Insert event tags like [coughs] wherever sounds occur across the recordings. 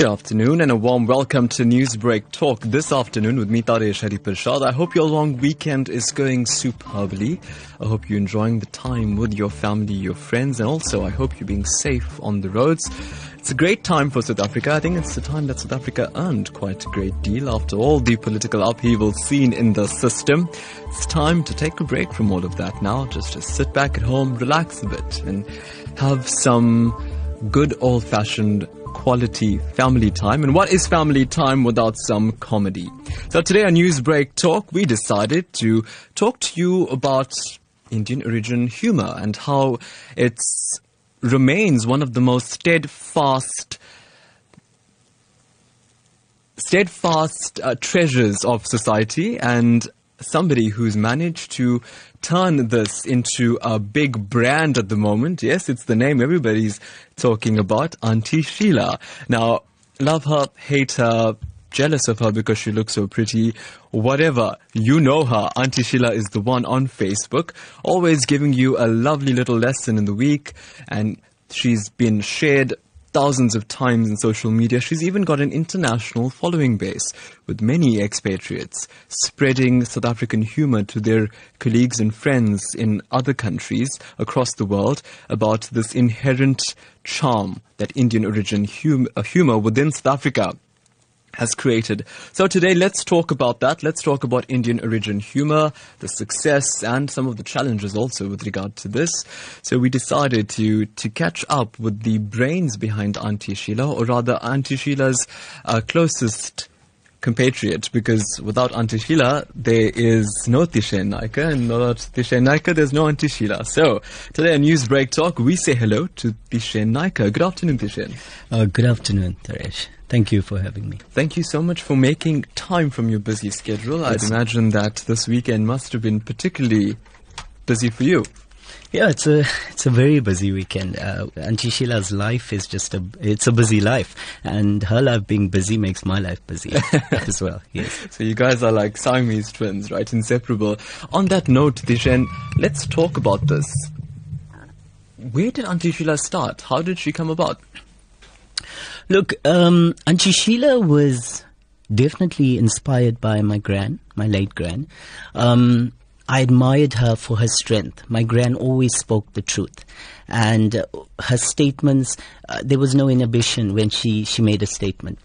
Good afternoon and a warm welcome to Newsbreak Talk this afternoon with me, Taresh Haripurshad. I hope your long weekend is going superbly. I hope you're enjoying the time with your family, your friends, and also I hope you're being safe on the roads. It's a great time for South Africa. I think it's the time that South Africa earned quite a great deal after all the political upheaval seen in the system. It's time to take a break from all of that now, just to sit back at home, relax a bit, and have some good old fashioned quality family time. And what is family time without some comedy? So today on Newsbreak Talk, we decided to talk to you about Indian origin humor and how it remains one of the most steadfast steadfast uh, treasures of society and somebody who's managed to turn this into a big brand at the moment. Yes, it's the name everybody's talking about, Auntie Sheila. Now, love her, hate her, jealous of her because she looks so pretty, whatever. You know her. Auntie Sheila is the one on Facebook, always giving you a lovely little lesson in the week, and she's been shared thousands of times in social media. She's even got an international following base with many expatriates spreading South African humor to their colleagues and friends in other countries across the world about this inherent charm that Indian origin hum- humor within South Africa has created. So today let's talk about that. Let's talk about Indian origin humor, the success and some of the challenges also with regard to this. So we decided to to catch up with the brains behind Auntie Sheila or rather Auntie Sheila's uh, closest compatriot because without Auntie Sheila, there is no Tishen Naika, and without Tishen Naika, there's no Auntie Sheila. So, today on Newsbreak Talk, we say hello to Tishen Naika. Good afternoon, Tishen. Uh, good afternoon, Taresh. Thank you for having me. Thank you so much for making time from your busy schedule. I'd imagine that this weekend must have been particularly busy for you. Yeah, it's a it's a very busy weekend. Uh, Auntie Sheila's life is just a it's a busy life, and her life being busy makes my life busy [laughs] as well. Yes. So you guys are like Siamese twins, right? Inseparable. On that note, Tishen, let's talk about this. Where did Auntie Sheila start? How did she come about? Look, um, Auntie Sheila was definitely inspired by my gran, my late gran. Um, I admired her for her strength. My gran always spoke the truth. And uh, her statements, uh, there was no inhibition when she, she made a statement.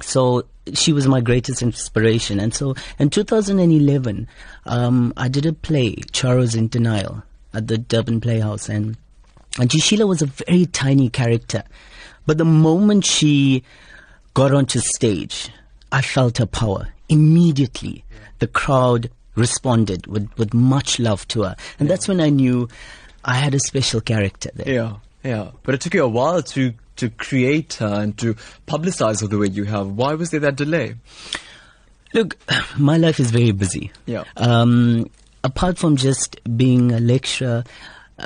So she was my greatest inspiration. And so in 2011, um, I did a play, Charos in Denial, at the Durban Playhouse. And, and Sheila was a very tiny character. But the moment she got onto stage, I felt her power. Immediately, the crowd responded with, with much love to her. And yeah. that's when I knew I had a special character there. Yeah, yeah. But it took you a while to, to create her and to publicize her the way you have. Why was there that delay? Look, [sighs] my life is very busy. Yeah. Um, apart from just being a lecturer,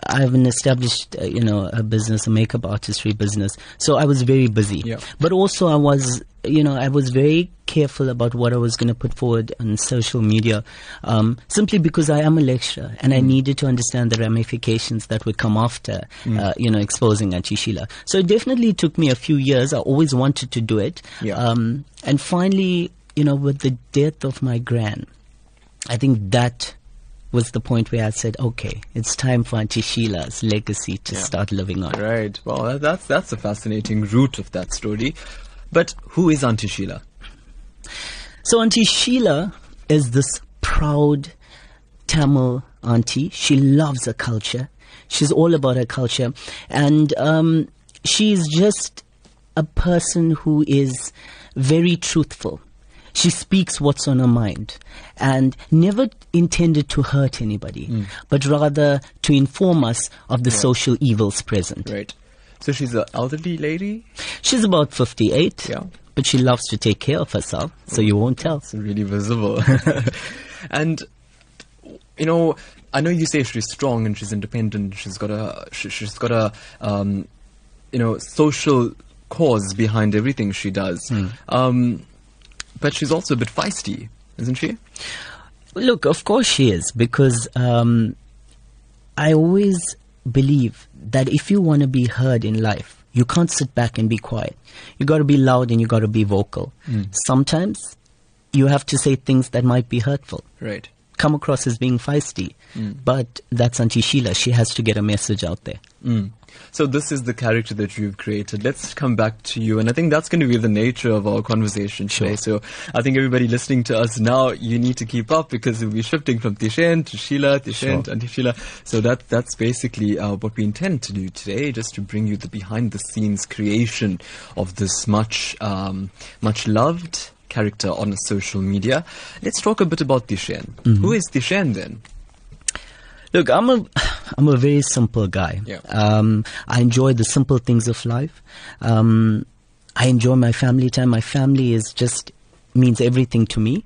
I have an established, uh, you know, a business, a makeup artistry business. So I was very busy. Yeah. But also I was, you know, I was very careful about what I was going to put forward on social media, um, simply because I am a lecturer and mm. I needed to understand the ramifications that would come after, mm. uh, you know, exposing Auntie Sheila. So it definitely took me a few years. I always wanted to do it. Yeah. Um, and finally, you know, with the death of my gran, I think that was the point where I said, okay, it's time for Auntie Sheila's legacy to yeah. start living on. Right. Well, that's that's a fascinating root of that story. But who is Auntie Sheila? So Auntie Sheila is this proud Tamil auntie. She loves her culture. She's all about her culture, and um, she's just a person who is very truthful. She speaks what's on her mind and never intended to hurt anybody, mm. but rather to inform us of the yeah. social evils present. Right. So she's an elderly lady? She's about 58. Yeah. But she loves to take care of herself, so you won't tell. It's really visible. [laughs] and, you know, I know you say she's strong and she's independent. She's got a, she, has got a, um, you know, social cause behind everything she does. Mm. Um, but she's also a bit feisty, isn't she? Look, of course she is, because um, I always believe that if you want to be heard in life, you can't sit back and be quiet. You got to be loud and you got to be vocal. Hmm. Sometimes you have to say things that might be hurtful, Right. Come across as being feisty. But that's Auntie Sheila. She has to get a message out there. Mm. So this is the character that you've created. Let's come back to you, and I think that's going to be the nature of our conversation today. So I think everybody listening to us now, you need to keep up because we'll be shifting from Tishen to Sheila, Tishen Sure. to Auntie Sheila. So that that's basically uh, what we intend to do today, just to bring you the behind-the-scenes creation of this much um, much loved character on social media. Let's talk a bit about Tishen. Who is Tishen then? Look, I'm a, [laughs] I'm a very simple guy. Yeah. Um, I enjoy the simple things of life. Um, I enjoy my family time. My family is just means everything to me.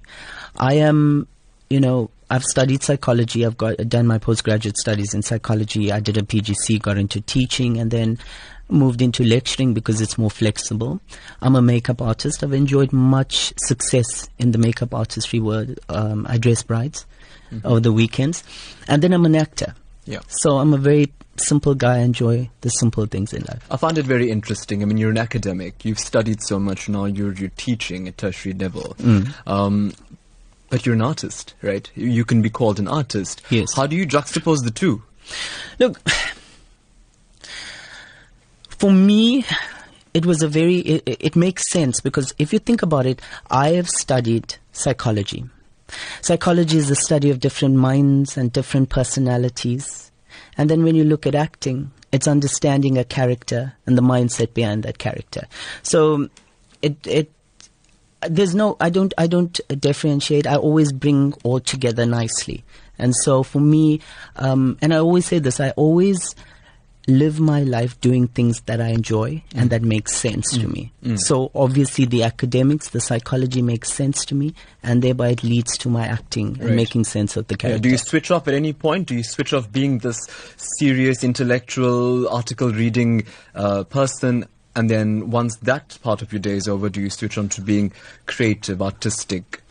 I am, you know, I've studied psychology. I've got done my postgraduate studies in psychology. I did a PGC, got into teaching, and then moved into lecturing because it's more flexible. I'm a makeup artist. I've enjoyed much success in the makeup artistry world. Um, I dress brides over the weekends, and then I'm an actor. Yeah. So I'm a very simple guy. I enjoy the simple things in life. I find it very interesting. I mean, you're an academic. You've studied so much now. You're you're teaching at tertiary level. Um, but you're an artist, right? You- You can be called an artist. Yes. How do you juxtapose the two? Look, for me, it was a very, it, it- makes sense because if you think about it, I have studied psychology. Psychology is the study of different minds and different personalities. And then when you look at acting, it's understanding a character and the mindset behind that character. So it, it, there's no i don't i don't differentiate i always bring all together nicely and so for me um, and i always say this i always live my life doing things that i enjoy and that make sense to me so obviously the academics the psychology makes sense to me and thereby it leads to my acting Right. and making sense of the Yeah, character do you switch off at any point? Do you switch off being this serious, intellectual, article reading uh, person, and then once that part of your day is over, do you switch on to being creative, artistic?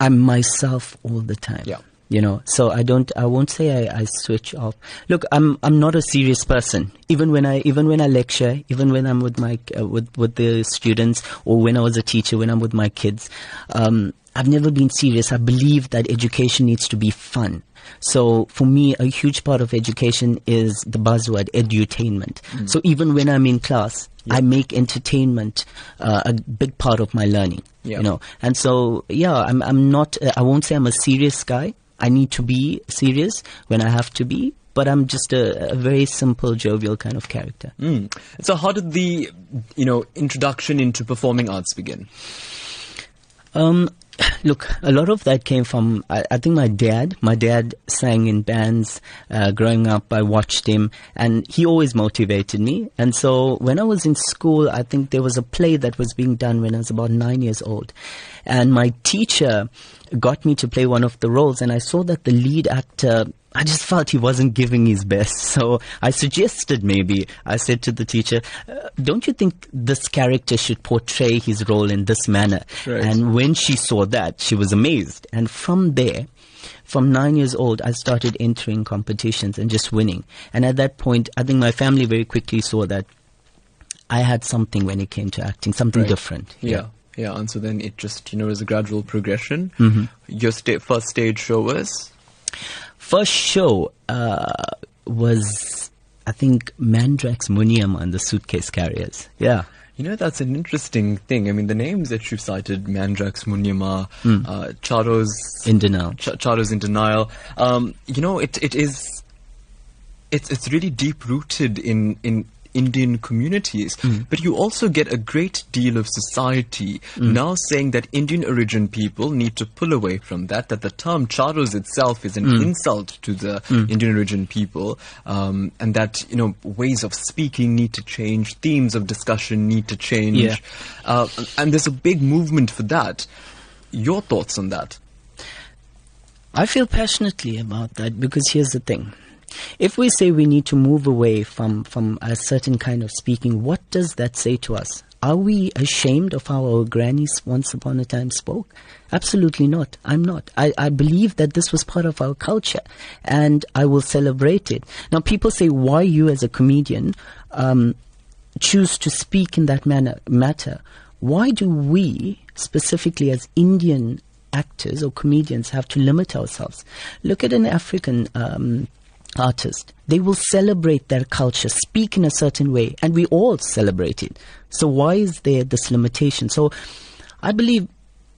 I'm myself all the time. Yeah. You know, so I don't, I won't say I, I switch off. Look, I'm, I'm not a serious person. Even when I, even when I lecture, even when I'm with my, uh, with, with the students, or when I was a teacher, when I'm with my kids, um, I've never been serious. I believe that education needs to be fun. So for me, a huge part of education is the buzzword edutainment. So even when I'm in class, I make entertainment uh, a big part of my learning. Yeah. You know, and so yeah, I'm I'm not. Uh, I won't say I'm a serious guy. I need to be serious when I have to be, but I'm just a, a very simple, jovial kind of character. Mm. So, how did the you know introduction into performing arts begin? Um, look, a lot of that came from, I, I think my dad. My dad sang in bands uh, growing up. I watched him, and he always motivated me. And so when I was in school, I think there was a play that was being done when I was about nine years old. And my teacher got me to play one of the roles, and I saw that the lead actor I just felt he wasn't giving his best. [laughs] So I suggested maybe, I said to the teacher, uh, don't you think this character should portray his role in this manner? Right. And when she saw that, she was amazed. And from there, from nine years old, I started entering competitions and just winning. And at that point, I think my family very quickly saw that I had something when it came to acting, something Right. different. Yeah. yeah, Yeah, and so then it just you know is a gradual progression. Mm-hmm. Your sta- first stage show was First show uh, was, I think, Mandrax Muniam and the Suitcase Carriers. Yeah. You know, that's an interesting thing. I mean, the names that you've cited, Mandrax, Munyama, Hmm. uh, Charos, In denial. Ch- Charos in denial. Um, you know, it, it is, it's, it's really deep rooted in, in Indian communities. Hmm. But you also get a great deal of society now saying that Indian origin people need to pull away from that, that the term Charos itself is an Hmm. insult to the Indian origin people, um, and that, you know, ways of speaking need to change, themes of discussion need to change. Yeah. Uh, and there's a big movement for that. Your thoughts on that? I feel passionately about that because here's the thing. If we say we need to move away from, from a certain kind of speaking, what does that say to us? are we ashamed of how our grannies once upon a time spoke? Absolutely not. I'm not. I, I believe that this was part of our culture and I will celebrate it. Now, people say, why you as a comedian um, choose to speak in that manner, matter? Why do we, specifically as Indian actors or comedians, have to limit ourselves? Look at an African um, artist. They will celebrate their culture, speak in a certain way, and we all celebrate it. So why is there this limitation? So I believe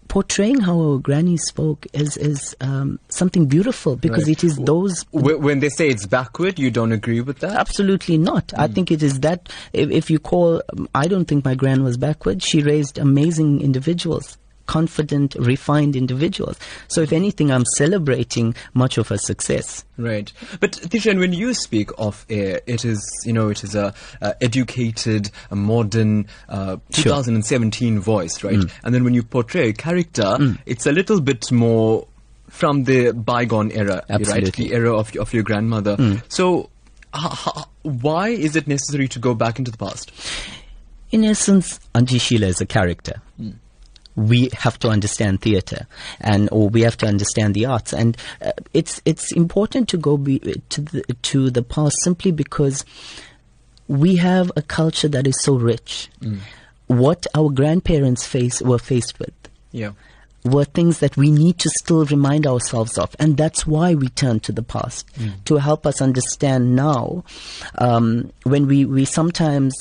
portraying how our granny spoke is is um, something beautiful because Right. it is those When they say it's backward, you don't agree with that? Absolutely not. I think it is that if, if you call, I don't think my gran was backward. She raised amazing individuals, confident, refined individuals. So if anything, I'm celebrating much of her success. Right. But Tishen, when you speak of air, it is, you know, it is a, uh educated, a modern, uh, Sure. 2017 voice, right? And then when you portray a character, it's a little bit more from the bygone era, right? Absolutely. The era of, of your grandmother. So, h- h- why is it necessary to go back into the past? In essence, Auntie Sheila is a character. We have to understand theatre, and or we have to understand the arts, and uh, it's it's important to go be, to the to the past simply because we have a culture that is so rich. What our grandparents face were faced with Yeah. were things that we need to still remind ourselves of. And that's why we turn to the past to help us understand now um, when we, we sometimes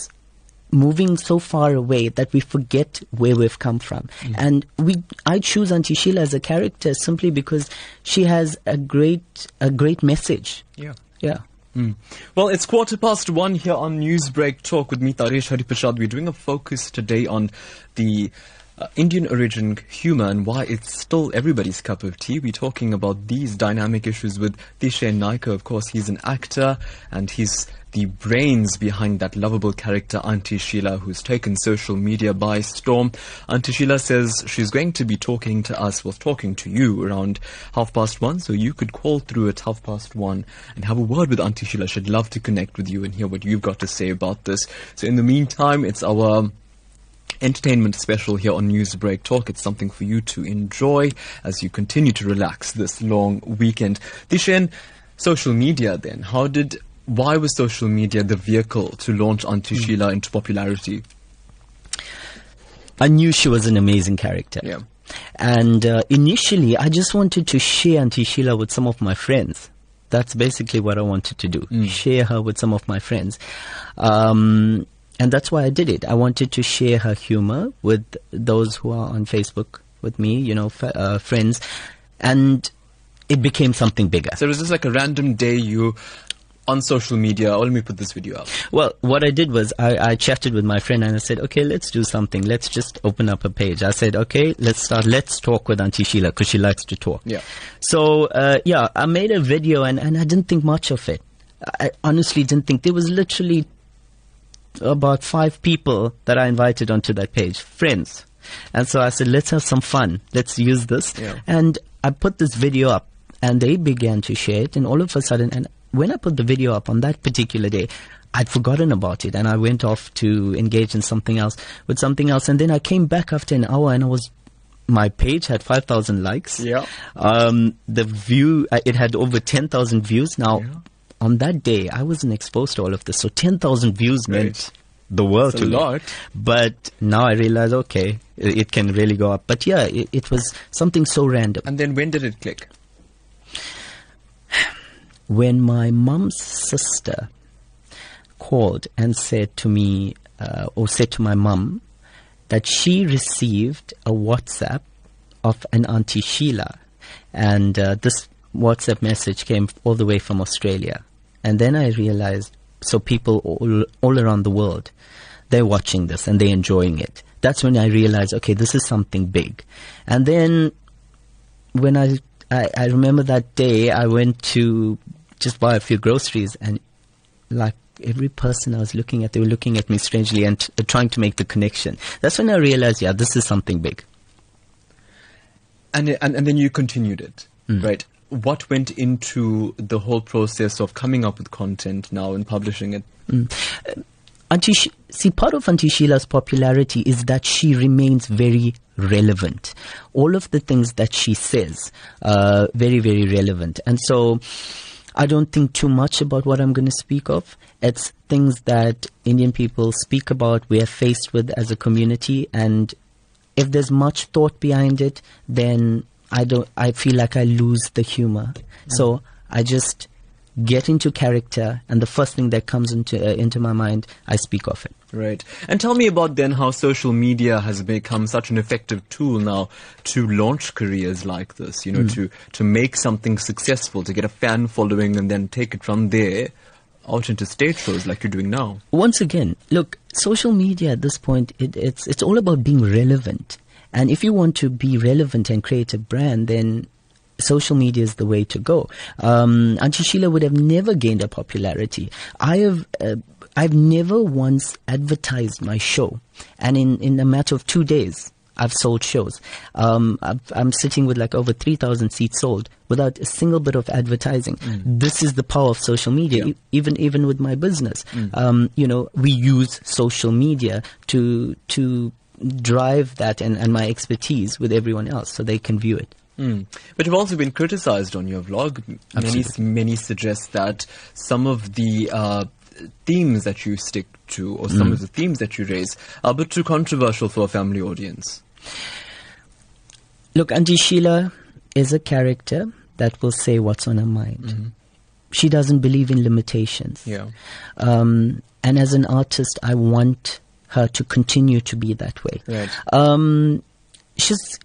moving so far away that we forget where we've come from. And we I choose Auntie Sheila as a character simply because she has a great a great message. Yeah. Yeah. Mm. Well, it's quarter past one here on Newsbreak Talk with me, Taresh Hariprasad. We're doing a focus today on the uh, Indian origin humor and why it's still everybody's cup of tea. We're talking about these dynamic issues with Tishen Naika. Of course, he's an actor and he's the brains behind that lovable character, Auntie Sheila, who's taken social media by storm. Auntie Sheila says she's going to be talking to us, well, talking to you around half past one, so you could call through at half past one and have a word with Auntie Sheila. She'd love to connect with you and hear what you've got to say about this. So in the meantime, it's our entertainment special here on Newsbreak Talk. It's something for you to enjoy as you continue to relax this long weekend. Tishen, social media then. How did, why was social media the vehicle to launch Auntie Sheila into popularity? I knew she was an amazing character. Yeah. And uh, initially, I just wanted to share Auntie Sheila with some of my friends. That's basically what I wanted to do. Share her with some of my friends. Um, and that's why I did it. I wanted to share her humor with those who are on Facebook with me, you know, f- uh, friends. And it became something bigger. So it was just like a random day you on social media, oh, let me put this video up. Well, what I did was I, I chatted with my friend and I said, okay, let's do something. Let's just open up a page. I said, okay, let's start. Let's talk with Auntie Sheila because she likes to talk. Yeah. So, uh, yeah, I made a video and, and I didn't think much of it. I honestly didn't think. There was literally about five people that I invited onto that page, friends. And so I said, let's have some fun. Let's use this. Yeah. And I put this video up and they began to share it. And all of a sudden, and when I put the video up on that particular day, I'd forgotten about it and I went off to engage in something else with something else. And then I came back after an hour and I was, my page had 5,000 likes. Yeah. Um, the view, uh, it had over 10,000 views. Now, Yeah. On that day, I wasn't exposed to all of this. So 10,000 views Right. meant the world It's a to me. lot. But now I realize, okay, it, it can really go up. But yeah, it, it was something so random. And then when did it click? When my mom's sister called and said to me, uh, or said to my mom, that she received a WhatsApp of an Auntie Sheila. And uh, this WhatsApp message came all the way from Australia. And then I realized, so people all, all around the world, they're watching this and they're enjoying it. That's when I realized, okay, this is something big. And then when I, I, I remember that day, I went to just buy a few groceries, and like every person I was looking at, they were looking at me strangely and t- trying to make the connection. That's when I realized, yeah, this is something big. And, and, and then you continued it, mm. right? What went into the whole process of coming up with content now and publishing it? Auntie, Sh- see, part of Auntie Sheila's popularity is that she remains very relevant. All of the things that she says, uh, very, very relevant. And so, I don't think too much about what I'm going to speak of. It's things that Indian people speak about, we are faced with as a community, and if there's much thought behind it, then I don't. I feel like I lose the humor. So I just get into character, and the first thing that comes into uh, into my mind, I speak of it. Right. And tell me about then how social media has become such an effective tool now to launch careers like this, you know, to, to make something successful, to get a fan following and then take it from there out into stage shows like you're doing now. Once again, look, social media at this point, it, it's it's all about being relevant. And if you want to be relevant and create a brand, then social media is the way to go. Um, Auntie Sheila would have never gained a popularity. I have. Uh, I've never once advertised my show, and in, in a matter of two days, I've sold shows. Um, I've, I'm sitting with like over 3,000 seats sold without a single bit of advertising. This is the power of social media. Yeah. E- even even with my business, um, you know, we use social media to to drive that and, and my expertise with everyone else, so they can view it. Mm. But you've also been criticized on your vlog. Many, Absolutely. many suggest that some of the uh, themes that you stick to, or some of the themes that you raise, are a bit too controversial for a family audience. Look, Auntie Sheila is a character that will say what's on her mind. She doesn't believe in limitations. Yeah. Um, and as an artist, I want her to continue to be that way. Right. Um, she's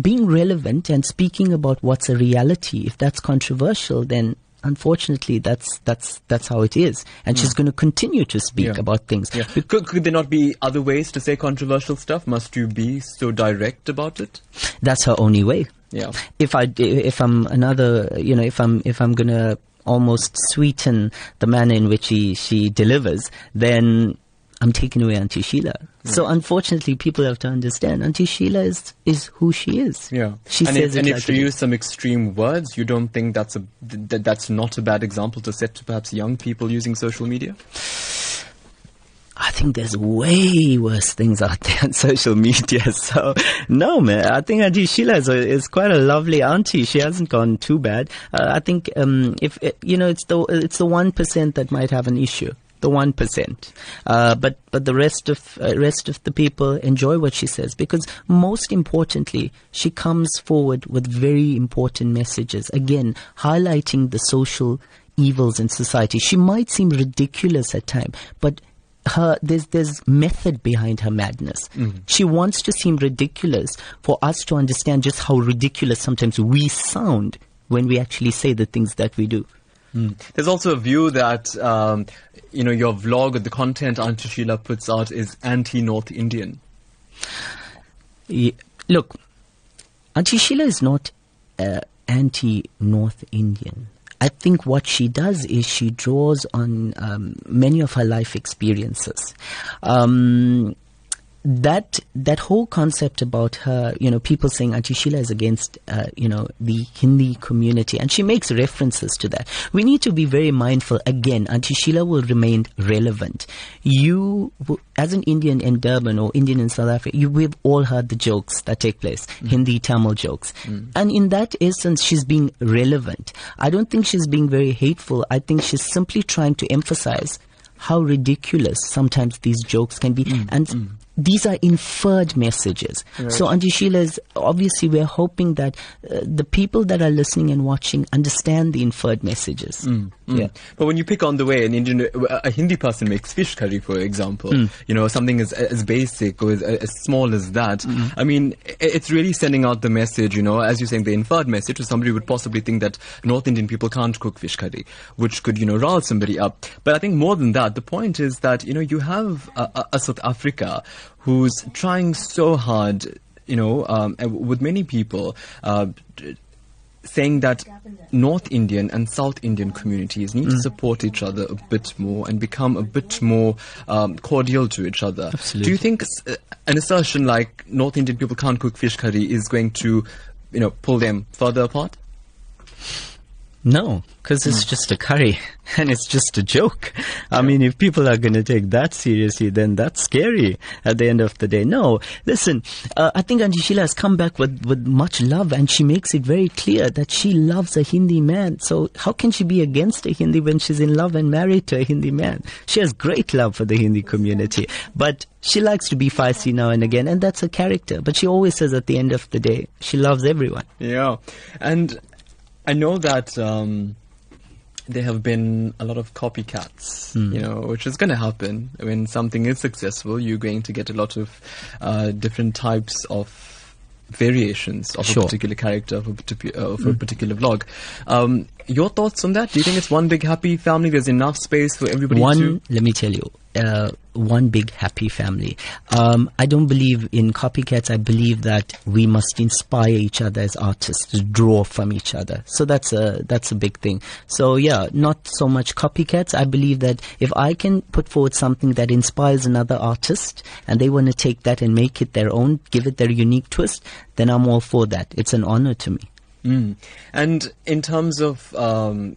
being relevant and speaking about what's a reality. If that's controversial, then unfortunately, that's that's that's how it is. And she's going to continue to speak Yeah. about things. Yeah. Could, could there not be other ways to say controversial stuff? Must you be so direct about it? That's her only way. Yeah. if I if I'm another you know if I'm if I'm gonna almost sweeten the manner in which she she delivers, then I'm taking away Auntie Sheila. So unfortunately, people have to understand Auntie Sheila is is who she is. Yeah. she and says if, and if like you use some extreme words, you don't think that's a th- th- that's not a bad example to set to perhaps young people using social media? I think there's way worse things out there on [laughs] social media. So no, man. I think Auntie Sheila is, a, is quite a lovely auntie. She hasn't gone too bad. Uh, I think um, if you know, it's the it's the one percent that might have an issue. The one percent, uh, but but the rest of uh, rest of the people enjoy what she says because most importantly, she comes forward with very important messages. Again, highlighting the social evils in society. She might seem ridiculous at times, but her there's there's method behind her madness. She wants to seem ridiculous for us to understand just how ridiculous sometimes we sound when we actually say the things that we do. There's also a view that um, you know your vlog the content Auntie Sheila puts out is anti-North Indian. Ye- Look, Auntie Sheila is not uh, anti-North Indian. I think what she does is she draws on um, many of her life experiences. Um, that that whole concept about her, you know, people saying Auntie Sheila is against, uh, you know, the Hindi community, and she makes references to that. We need to be very mindful. Again, Auntie Sheila will remain relevant. You, as an Indian in Durban or Indian in South Africa, you we've all heard the jokes that take place, mm. Hindi Tamil jokes, mm. and in that essence, she's being relevant. I don't think she's being very hateful. I think she's simply trying to emphasize how ridiculous sometimes these jokes can be. Mm. and these are inferred messages. So, Auntie Sheila is obviously we're hoping that uh, the people that are listening and watching understand the inferred messages. Mm, mm. Yeah. But when you pick on the way an Indian, a Hindi person makes fish curry, for example, mm. you know, something as, as basic or as, as small as that, I mean, it's really sending out the message, you know, as you're saying, the inferred message, or somebody would possibly think that North Indian people can't cook fish curry, which could, you know, rile somebody up. But I think more than that, the point is that, you know, you have a, a, a South Africa who's trying so hard, you know, um, with many people, uh, saying that North Indian and South Indian communities need to support each other a bit more and become a bit more um, cordial to each other. Absolutely. Do you think uh, an assertion like North Indian people can't cook fish curry is going to, you know, pull them further apart? No, because it's just a curry [laughs] and it's just a joke. I mean, if people are going to take that seriously, then that's scary at the end of the day. No, listen, uh, I think Auntie Sheila has come back with, with much love and she makes it very clear that she loves a Hindi man. So how can she be against a Hindi when she's in love and married to a Hindi man? She has great love for the Hindi community, but she likes to be feisty now and again, and that's her character. But she always says at the end of the day, she loves everyone. Yeah, and I know that um, there have been a lot of copycats, Hmm. you know, which is going to happen when something is successful. You're going to get a lot of uh, different types of variations of Sure. a particular character of a, particu- uh, of a particular vlog. Um, your thoughts on that? Do you think it's one big happy family? There's enough space for everybody one to. let me tell you uh, one big happy family. Um, i don't believe in copycats. I believe that we must inspire each other as artists draw from each other. So that's a that's a big thing. So yeah not so much copycats. I believe that if i can put forward something that inspires another artist and they want to take that and make it their own give it their unique twist then i'm all for that. It's an honor to me. Mm. And in terms of, um,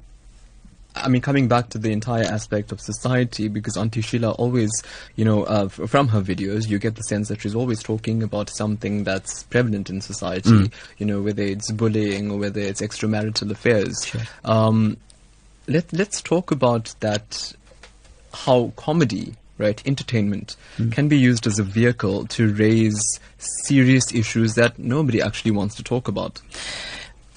I mean, coming back to the entire aspect of society, because Auntie Sheila always, you know, uh, f- from her videos, you get the sense that she's always talking about something that's prevalent in society, you know, whether it's bullying or whether it's extramarital affairs. Sure. Um, let, let's talk about that, how comedy, right, entertainment, can be used as a vehicle to raise serious issues that nobody actually wants to talk about.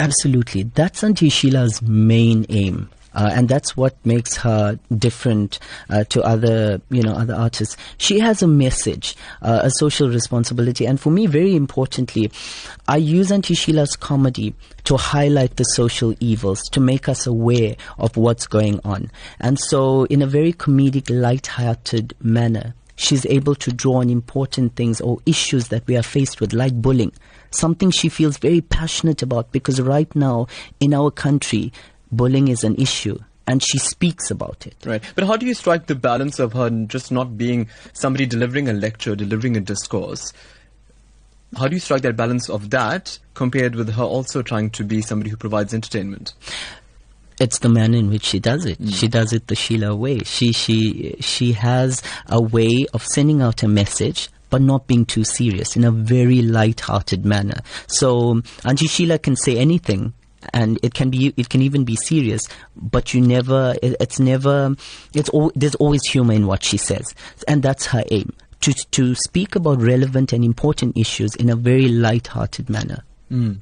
Absolutely. That's Auntie Sheila's main aim. Uh, and that's what makes her different uh, to other, you know, other artists. She has a message, uh, a social responsibility, and for me, very importantly, I use Auntie Sheila's comedy to highlight the social evils, to make us aware of what's going on, and so in a very comedic, light-hearted manner, she's able to draw on important things or issues that we are faced with, like bullying. Something she feels very passionate about because right now in our country, bullying is an issue and she speaks about it. Right. But how do you strike the balance of her just not being somebody delivering a lecture, delivering a discourse? How do you strike that balance of that compared with her also trying to be somebody who provides entertainment? It's the manner in which she does it. Hmm. She does it the Sheila way. She she she has a way of sending out a message but not being too serious in a very light-hearted manner. So Auntie Sheila can say anything and it can be it can even be serious but you never it, it's never it's all there's always humor in what she says and that's her aim to to speak about relevant and important issues in a very light-hearted manner Mm.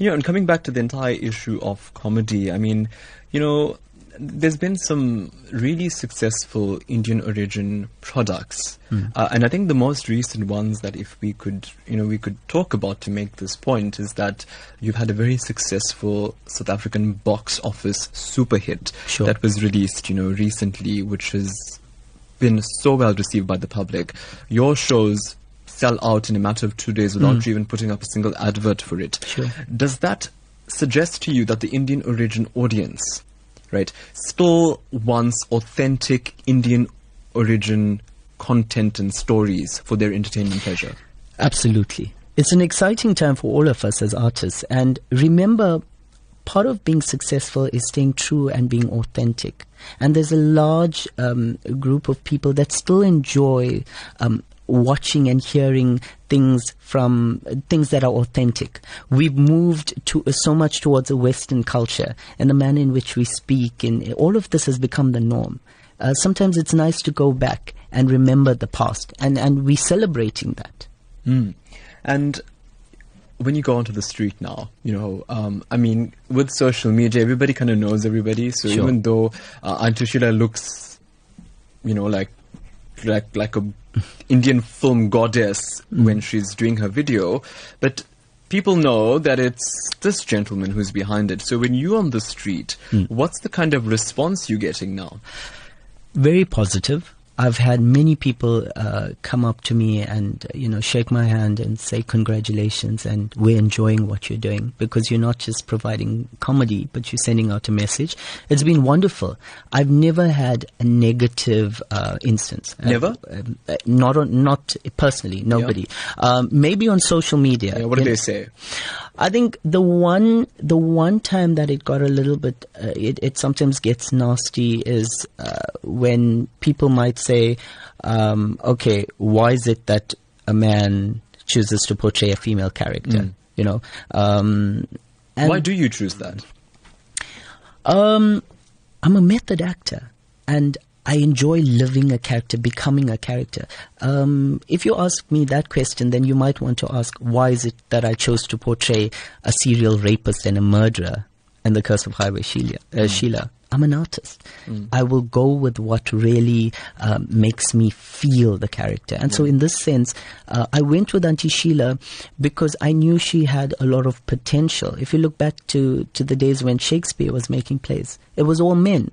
Know, and coming back to the entire issue of comedy, I mean, you know, there's been some really successful Indian origin products, uh, and I think the most recent ones that if we could, you know, we could talk about to make this point is that you've had a very successful South African box office super hit Sure. that was released, you know, recently, which has been so well received by the public. Your shows sell out in a matter of two days without you even putting up a single advert for it. Sure. Does that suggest to you that the Indian origin audience, right, still wants authentic Indian origin content and stories for their entertainment pleasure? Absolutely. It's an exciting time for all of us as artists. And remember, part of being successful is staying true and being authentic. And there's a large um, group of people that still enjoy um, watching and hearing things from things that are authentic. We've moved to so much towards a Western culture and the manner in which we speak, and all of this has become the norm. Uh, sometimes it's nice to go back and remember the past, and, and we're celebrating that. Mm. And when you go onto the street now, you know, um, I mean, with social media, everybody kind of knows everybody. So Sure. even though uh, Sheila looks, you know, like like like a Indian film goddess mm. when she's doing her video, but people know that it's this gentleman who's behind it. So when you're on the street, mm. what's the kind of response you're getting now? very positive. I've had many people uh, come up to me and you know shake my hand and say congratulations and we're enjoying what you're doing because you're not just providing comedy but you're sending out a message. It's been wonderful. I've never had a negative uh, instance. Uh, Never? um, uh, not on, not personally. Nobody. Um, maybe on social media. Yeah, what do You they know, say? I think the one the one time that it got a little bit uh, it, it sometimes gets nasty is uh, when people might say, um, okay, why is it that a man chooses to portray a female character? You know, um, and Why do you choose that? um, I'm a method actor, and I enjoy living a character, becoming a character. Um, if you ask me that question, then you might want to ask, why is it that I chose to portray a serial rapist and a murderer in The Curse of Highway Sheila? Uh, Sheila? I'm an artist. I will go with what really um, makes me feel the character. And so, in this sense, uh, I went with Auntie Sheila because I knew she had a lot of potential. If you look back to, to the days when Shakespeare was making plays, it was all men.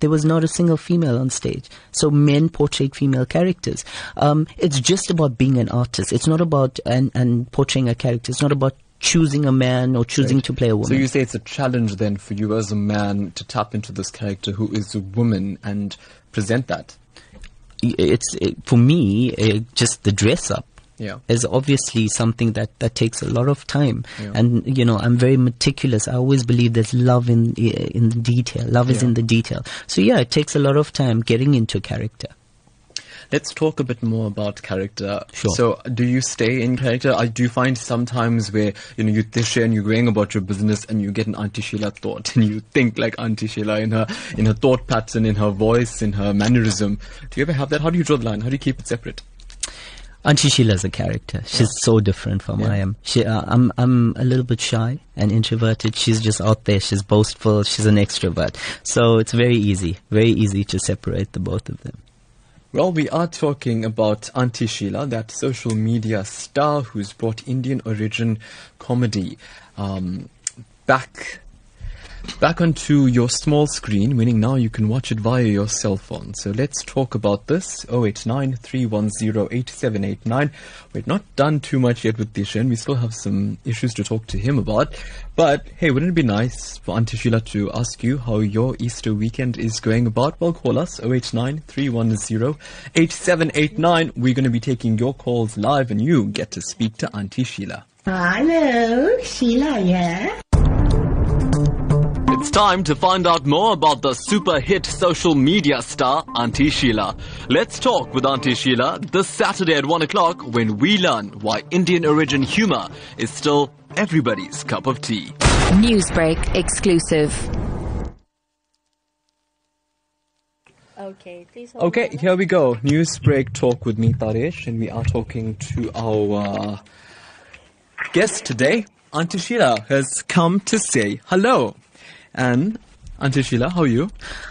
There was not a single female on stage. So men portrayed female characters. Um, it's just about being an artist. It's not about and, and portraying a character. It's not about choosing a man or choosing to play a woman. So you say it's a challenge then for you as a man to tap into this character who is a woman and present that. it's it, for me uh, just the dress up Yeah. is obviously something that, that takes a lot of time Yeah. and you know i'm very meticulous i always believe there's love in in the detail love is in the detail so yeah it takes a lot of time getting into a character Let's talk a bit more about character. Sure. So, do you stay in character? I do find sometimes where you know you dish and you're going about your business and you get an Auntie Sheila thought and you think like Auntie Sheila in her in her thought pattern, in her voice, in her mannerism. Do you ever have that? How do you draw the line? How do you keep it separate? Auntie Sheila's a character. She's so different from Yeah. I am. She, uh, I'm, I'm a little bit shy and introverted. She's just out there. She's boastful. She's an extrovert. So it's very easy, very easy to separate the both of them. Well, we are talking about Auntie Sheila, that social media star who's brought Indian origin comedy um, back back onto your small screen, meaning now you can watch it via your cell phone. So let's talk about this. 089 We're not done too much yet with Tishen. We still have some issues to talk to him about. But hey, wouldn't it be nice for Auntie Sheila to ask you how your Easter weekend is going about? Well, call us 089 We're going to be taking your calls live and you get to speak to Auntie Sheila. Hello, Sheila here. It's time to find out more about the super hit social media star, Auntie Sheila. Let's talk with Auntie Sheila this Saturday at 1 o'clock when we learn why Indian origin humor is still everybody's cup of tea. Newsbreak exclusive. Okay, please Okay, here we go. News break talk with me, Taresh, and we are talking to our uh, guest today. Auntie Sheila has come to say hello. And Auntie Sheila, how are you?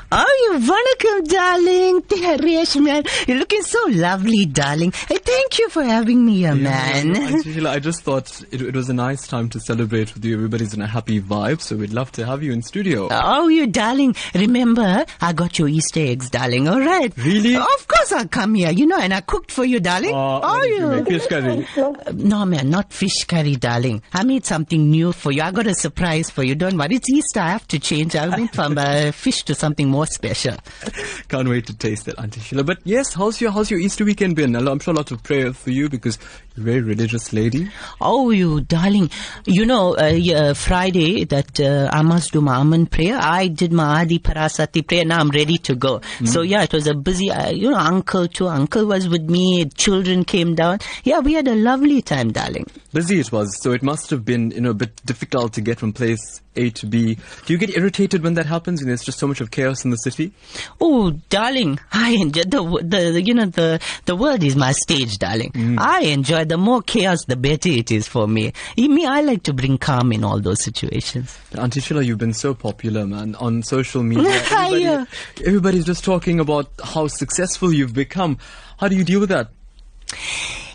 Oh, you vanakkam, darling. Taresh, man. You're looking so lovely, darling. Hey, thank you for having me here, man. Sheila, [laughs] I just thought it, it was a nice time to celebrate with you. Everybody's in a happy vibe, so we'd love to have you in studio. Oh, you darling. Remember, I got your Easter eggs, darling. All right. Really? Of course I'll come here. You know, and I cooked for you, darling. Uh, oh, you. Fish curry. Uh, No, man, not fish curry, darling. I made something new for you. I got a surprise for you. Don't worry. It's Easter. I have to change. I went from uh, fish to something more special. [laughs] Can't wait to taste it, Auntie Sheila. But yes, how's your how's your Easter weekend been? I'm sure a lot of prayer for you because very religious lady. Oh, you darling. You know, uh, yeah, Friday that uh, I must do my Amman prayer. I did my Adi Parashakti prayer. Now I'm ready to go. So yeah, it was a busy, uh, you know, uncle too. Uncle was with me. Children came down. Yeah, we had a lovely time, darling. Busy it was, so it must have been you know a bit difficult to get from place A to B. Do you get irritated when that happens and there's just so much of chaos in the city? Oh, darling, I enjoy the, the, the you know the the world is my stage, darling. I enjoy the more chaos, the better it is for me. In me, I like to bring calm in all those situations. Auntie Sheila, you've been so popular, man, on social media. [laughs] Everybody, Yeah. everybody's just talking about how successful you've become. How do you deal with that?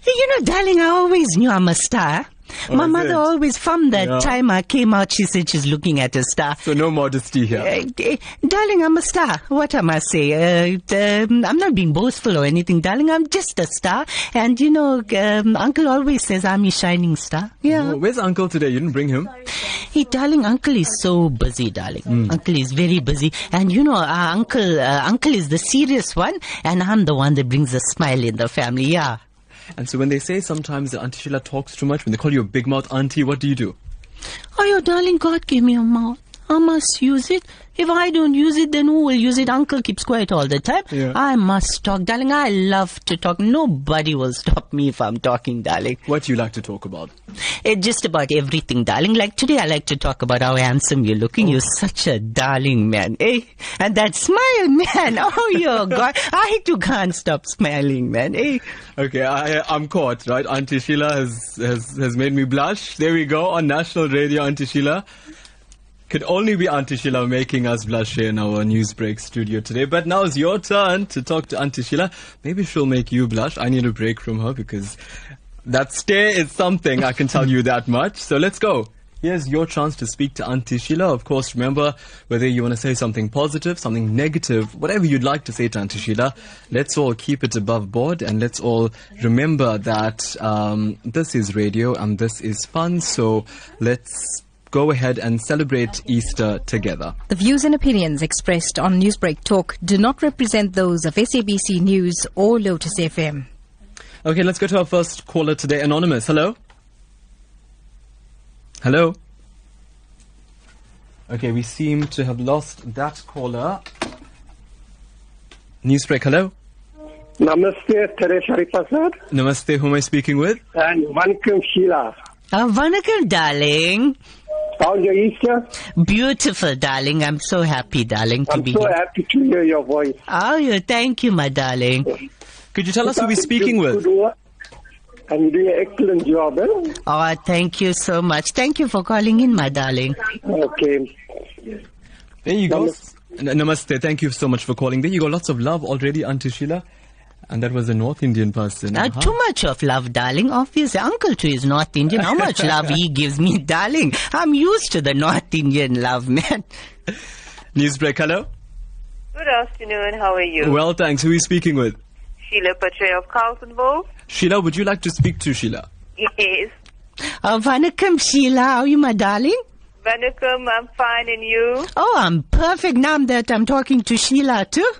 You know, darling, I always knew I'm a star. My mother it? always, from that Yeah. time I came out, she said she's looking at a star. So no modesty here. Uh, eh, darling, I'm a star. What am I say? Uh, um, I'm not being boastful or anything, darling. I'm just a star. And you know, um, Uncle always says I'm his shining star. Yeah. Oh, where's Uncle today? You didn't bring him. Hey, darling, Uncle is so busy, darling. Uncle is very busy, and you know, Uncle, uh, Uncle is the serious one, and I'm the one that brings a smile in the family. Yeah. And so when they say sometimes that Auntie Sheila talks too much, when they call you a big mouth auntie, what do you do? Oh, your darling, God gave me a mouth. I must use it. If I don't use it, then who will use it? Uncle keeps quiet all the time. Yeah. I must talk, darling. I love to talk. Nobody will stop me if I'm talking, darling. What do you like to talk about? It just about everything, darling. Like today, I like to talk about how handsome you're looking. You're such a darling man, eh? And that smile, [laughs] man. Oh, your [laughs] God. I too can't stop smiling, man, eh? Okay, I, I'm caught, right? Auntie Sheila has, has, has made me blush. There we go on national radio, Auntie Sheila. Could only be Auntie Sheila making us blush here in our Newsbreak studio today. But now it's your turn to talk to Auntie Sheila. Maybe she'll make you blush. I need a break from her because that stare is something, I can tell you that much. So let's go. Here's your chance to speak to Auntie Sheila. Of course, remember, whether you want to say something positive, something negative, whatever you'd like to say to Auntie Sheila, let's all keep it above board and let's all remember that um, this is radio and this is fun. So let's go ahead and celebrate Easter together. The views and opinions expressed on Newsbreak Talk do not represent those of SABC News or Lotus FM. Okay, let's go to our first caller today. Anonymous, hello? Hello? Okay, we seem to have lost that caller. Newsbreak, hello? Namaste, Teresa Prasad, Namaste, who am I speaking with? and Vanakkam Sheila. Uh, Vanakkam, darling. How's your Easter? Beautiful, darling. I'm so happy, darling, to I'm be so here. happy to hear your voice. Oh, you, thank you, my darling. Could you tell us who we're speaking with? work, And you do an excellent job, eh? Oh, thank you so much. Thank you for calling in, my darling. Okay. There you go. Namas- N- Namaste, thank you so much for calling. There you go, lots of love already, Auntie Sheila. And that was a North Indian person. Uh, Uh-huh. too much of love, darling. Obviously, Uncle too is North Indian. How much love he [laughs] gives me, darling. I'm used to the North Indian love, man. Newsbreak, hello? Good afternoon. How are you? Well, thanks. Who are you speaking with? Sheila Patre of Carletonville. Sheila, would you like to speak to Sheila? Yes. Uh, Vanakkam, Sheila. How are you, my darling? Vanakkam, I'm fine and you? Oh, I'm perfect now that I'm talking to Sheila too.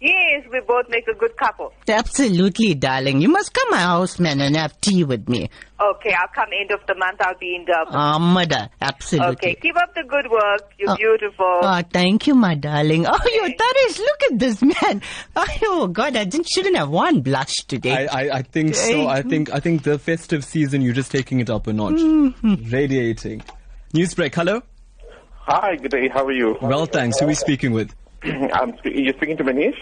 Yes, we both make a good couple. Absolutely, darling. You must come my house, man, and have tea with me. Okay, I'll come end of the month. I'll be in Durban. Oh, ah, mother. Absolutely. okay, keep up the good work. You're Oh. beautiful. Oh, thank you, my darling. Oh, you Okay. Taresh, look at this man. [laughs] Oh, God, I didn't, shouldn't have one blush today. I, I, I think so. I think I think the festive season you're just taking it up a notch. Mm-hmm. Radiating. Newsbreak, hello? Hi, good day. How are you? Well, thanks. Who are we speaking with? [clears throat] I'm spe- you're speaking to Manish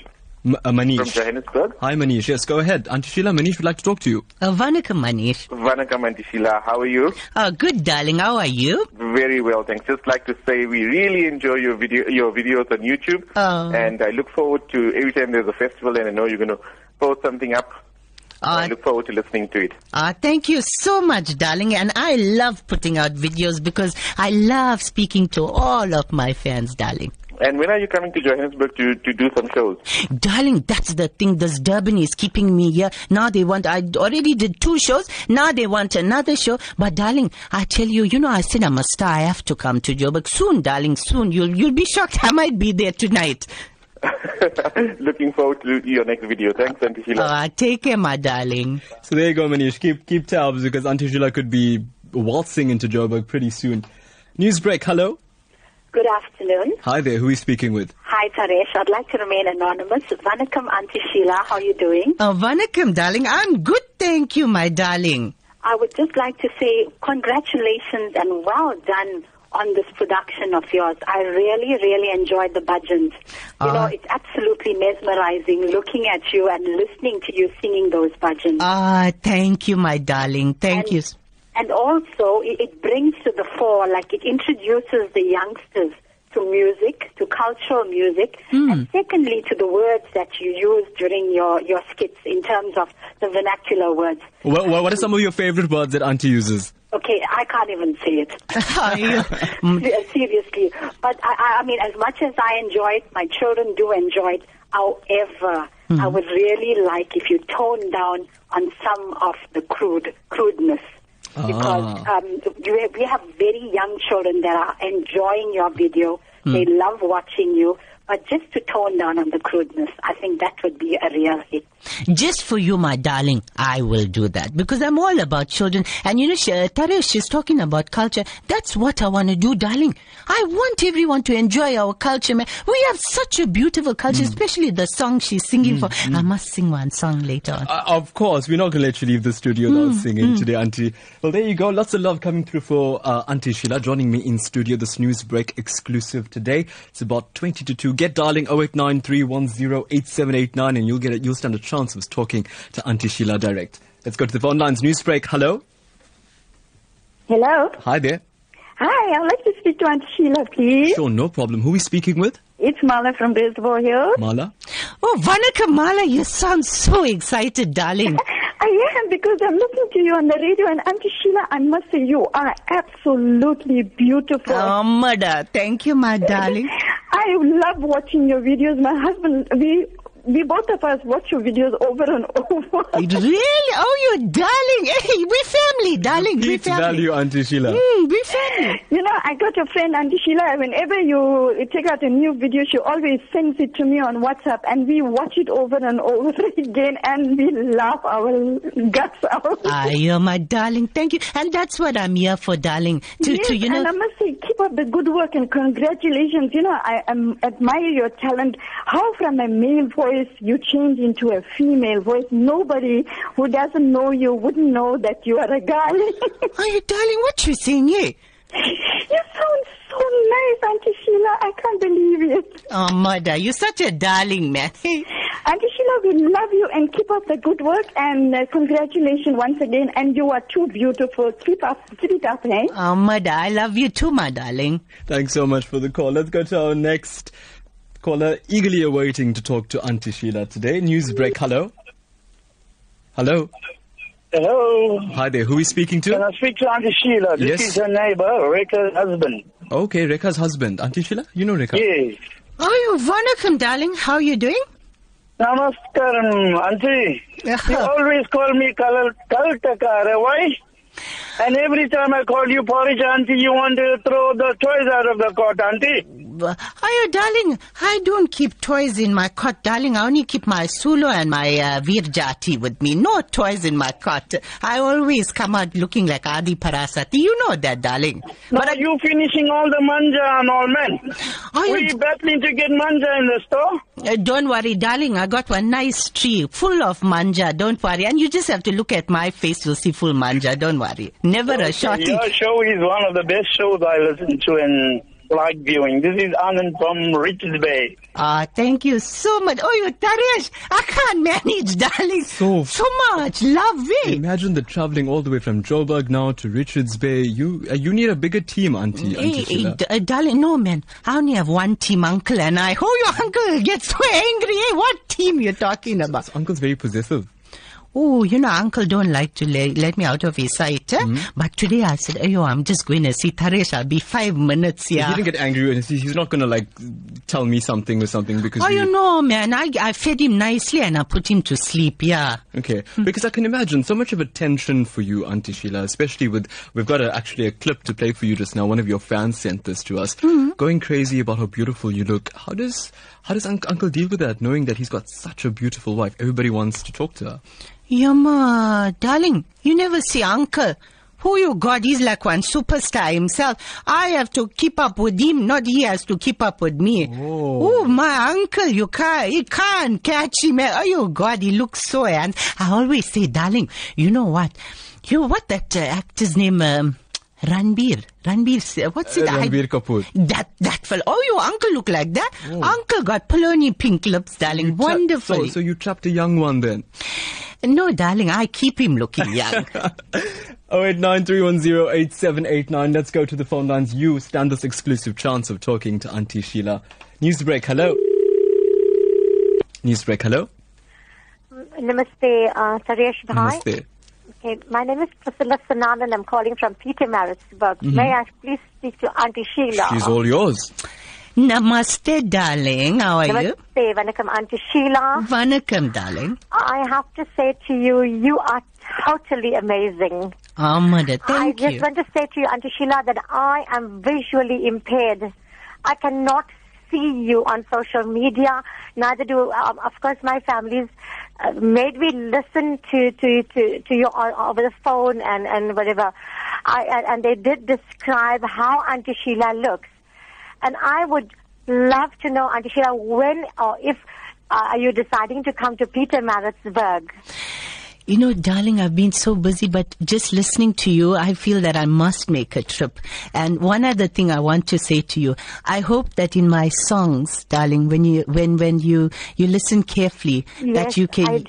M- uh, from Johannesburg. Hi, Manish. Yes, go ahead. Auntie Sheila, Manish would like to talk to you. Uh, Vanakkam, Manish. Vanakkam and Sheila. How are you? Oh, good, darling. How are you? Very well, thanks. Just like to say we really enjoy your video, your videos on YouTube, Oh. and I look forward to every time there's a festival, and I know you're going to post something up. I Uh, look forward to listening to it. uh, thank you so much, darling. And I love putting out videos because I love speaking to all of my fans, darling. And when are you coming to Johannesburg to, to do some shows? Darling, that's the thing. This Durban is keeping me here. Now they want, I already did two shows. Now they want another show. But darling, I tell you, you know, I said I'm a star. I have to come to Joburg soon, darling, soon. You'll, you'll be shocked. [laughs] I might be there tonight. [laughs] Looking forward to your next video. Thanks, Auntie Sheila. Uh, take care, my darling. So there you go, Manish. Keep keep tabs because Auntie Sheila could be waltzing into Joburg pretty soon. Newsbreak, hello? Good afternoon. Hi there. Who are you speaking with? Hi, Taresh. I'd like to remain anonymous. Vanakkam, Auntie Sheila. How are you doing? Uh, Vanakkam, darling. I'm good, thank you, my darling. I would just like to say congratulations and well done on this production of yours. I really, really enjoyed the bhajans. You know, Ah. it's absolutely mesmerizing looking at you and listening to you singing those bhajans. Ah, thank you, my darling. Thank And- you. And also, it, it brings to the fore, like it introduces the youngsters to music, to cultural music, and secondly, to the words that you use during your, your skits in terms of the vernacular words. What, what are some of your favorite words that Auntie uses? Okay, I can't even say it. [laughs] Are you- Mm, [laughs] Se- Seriously. But I, I- I mean, as much as I enjoy it, my children do enjoy it. However, I would really like if you tone down on some of the crude, crudeness. Because Ah. um, you have, we have very young children that are enjoying your video. They love watching you. But just to tone down on the crudeness. I think that would be a real hit. Just for you, my darling, I will do that because I'm all about children. And you know, she, uh, Taresh, she's talking about culture. That's what I want to do, darling. I want everyone to enjoy our culture, man. We have such a beautiful culture, especially the song she's singing for. I must sing one song later on. Uh, of course, we're not going to let you leave the studio without singing today, Auntie. Well, there you go. Lots of love coming through for uh, Auntie Sheila joining me in studio. This news break exclusive today. It's about 20 to 2. Get dialing 0893108789 and you'll get it. You'll stand a chance of talking to Auntie Sheila direct. Let's go to the phone lines. News break. Hello. Hello. Hi there. Hi, I'd like to speak to Aunt Sheila, please. Sure, no problem. Who are we speaking with? It's Mala from Reservoir Hills. Mala. Oh, Vanakkam Mala, you sound so excited, darling. [laughs] I am because I'm listening to you on the radio, and Auntie Sheila, I must say you are absolutely beautiful. Oh, mother, thank you, my darling. [laughs] I love watching your videos. My husband, we we both of us watch your videos over and [laughs] over. Really? Oh, you darling. Hey, we family, darling. We Pete's family. value, Auntie Sheila. Mm, we family. You know, I got a friend, Auntie Sheila. Whenever you take out a new video, she always sends it to me on WhatsApp, and we watch it over and over [laughs] again, and we laugh our guts out. Ah, you're my darling. Thank you. And that's what I'm here for, darling. To, yes, to you know. and I must say, keep up the good work and congratulations. You know, I um, admire your talent. How from a male voice you change into a female voice. Nobody who doesn't know you wouldn't know that you are a guy. [laughs] Are you darling? What you saying here? you sound so nice, Auntie Sheila. I can't believe it. Oh, mother, you're such a darling, man. [laughs] Auntie Sheila, we love you and keep up the good work and uh, congratulations once again. And you are too beautiful. Keep up, keep it up, eh? Oh, mother, I love you too, my darling. Thanks so much for the call. Let's go to our next caller, eagerly awaiting to talk to Auntie Sheila today. News break. Hello. Hello. Hello. Hi there. Who are we speaking Can to? I speak to Auntie Sheila? This Yes. is her neighbor, Reka's husband. Okay, Rekha's husband. Auntie Sheila? You know Rekha? Yes. Oh, you Vanakkam, darling. How are you doing? Namaskaram, Auntie. Uh-huh. You always call me Kal Kaltakara. Why? And every time I call you porridge, Auntie, you want to throw the toys out of the cot, Auntie. Oh, you darling. I don't keep toys in my cot, darling. I only keep my sulo and my uh, virjati with me. No toys in my cot. I always come out looking like Adi Parashakti. You know that, darling. Now you finishing all the manja and all, men? Are we battling to get manja in the store? Uh, don't worry, darling. I got one nice tree full of manja. Don't worry. And you just have to look at my face. You'll see full manja. Don't worry. Never a shorty. Your show is one of the best shows I listen to and like viewing. This is Anand from Richards Bay. Ah, thank you so much. Oh, you Taresh, I can't manage, [laughs] darling. So, so much love, eh? Imagine the traveling all the way from Joburg now to Richards Bay. You uh, you need a bigger team, Auntie. Auntie Hey, hey, Sheila. d- uh, darling, no, man. I only have one team, uncle and I. Oh, your uncle gets so angry. Hey, what team you're talking about? Uncle's very possessive. Oh, you know, uncle don't like to lay, let me out of his sight. Eh? Mm-hmm. But today I said, Ayo, I'm just going to see Taresh. I'll be five minutes He here. didn't get angry and he- he's not gonna like tell me something or something because Oh, we- you know, man, I, I fed him nicely and I put him to sleep, yeah. Okay, because I can imagine so much of attention for you, Auntie Sheila, especially with we've got a, actually a clip to play for you just now. One of your fans sent this to us, going crazy about how beautiful you look. How does how does Unc Uncle deal with that, knowing that he's got such a beautiful wife? Everybody wants to talk to her. Yama, darling, you never see uncle. Who you got? He's like one superstar himself. I have to keep up with him, not he has to keep up with me. Oh, my uncle, you can't, you can't catch him. Oh, you God, he looks so handsome. I always say, darling, you know what? You know what that uh, actor's name, um, Ranbir. Ranbir, what's it? Uh, Ranbir Kapoor. that, that fella. Oh, your uncle look like that? Uncle got Poloni pink lips, darling. Wonderful. So, so you trapped a young one then. No, darling, I keep him looking young. [laughs] Oh eight nine three one zero eight seven eight nine. Let's go to the phone lines. You stand this exclusive chance of talking to Auntie Sheila. Newsbreak, hello. Newsbreak, hello. Namaste, uh, Taresh Bhai. Namaste. Okay, my name is Priscilla Sanand and I'm calling from Pietermaritzburg. Mhm. May I please speak to Auntie Sheila? She's all yours. Namaste, darling. How are you? Namaste, Vanakkam, Auntie Sheila. Vanakkam, darling. I have to say to you, you are totally amazing. Mother, thank I just want to say to you, Auntie Sheila, that I am visually impaired. I cannot see you on social media. Neither do, um, of course, my family's uh, made me listen to to to, to you on, over the phone and and whatever. I and, and they did describe how Auntie Sheila looks, and I would love to know, Auntie Sheila, when or if uh, are you deciding to come to Pietermaritzburg? You know, darling, I've been so busy, but just listening to you, I feel that I must make a trip. And one other thing I want to say to you, I hope that in my songs, darling, when you, when, when you, you listen carefully, that you can,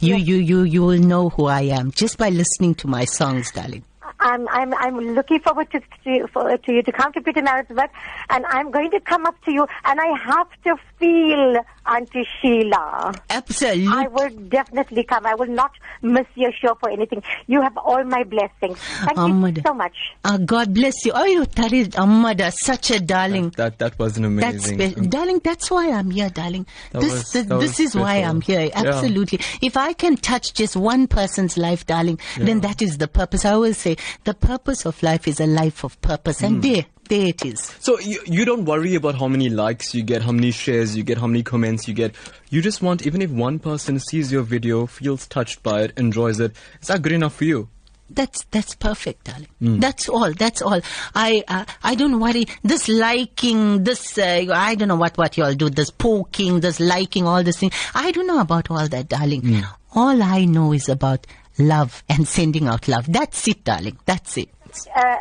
you, you, you, you will know who I am just by listening to my songs, darling. I'm I'm I'm looking forward to to, for, to you to come to Pietermaritzburg, and I'm going to come up to you, and I have to feel Auntie Sheila. Absolutely. I will definitely come. I will not miss your show for anything. You have all my blessings. Thank you so much. Uh, God bless you. Oh, you Tari Amada, such a darling. That that was an That's amazing. spe- darling. That's why I'm here, darling. That this was- this, that this was is why. I'm here. Yeah. Absolutely. If I can touch just one person's life, darling, then that is the purpose. I always say the purpose of life is a life of purpose, and Hmm. there, there it is. So you, you don't worry about how many likes you get, how many shares you get, how many comments you get. You just want, even if one person sees your video, feels touched by it, enjoys it, is that good enough for you? That's that's perfect, darling. Mm. That's all. That's all. I uh, I don't worry. This liking, this uh, I don't know what what you all do. This poking, this liking, all this thing. I don't know about all that, darling. Mm. All I know is about love and sending out love. That's it, darling. That's it. Uh,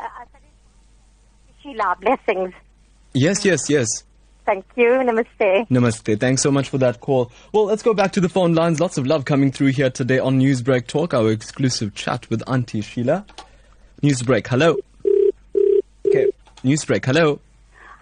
Sheila, blessings. Yes, yes, yes. Thank you. Namaste. Namaste. Thanks so much for that call. Well, let's go back to the phone lines. Lots of love coming through here today on Newsbreak Talk, our exclusive chat with Auntie Sheila. Newsbreak, hello. Okay, Newsbreak, hello.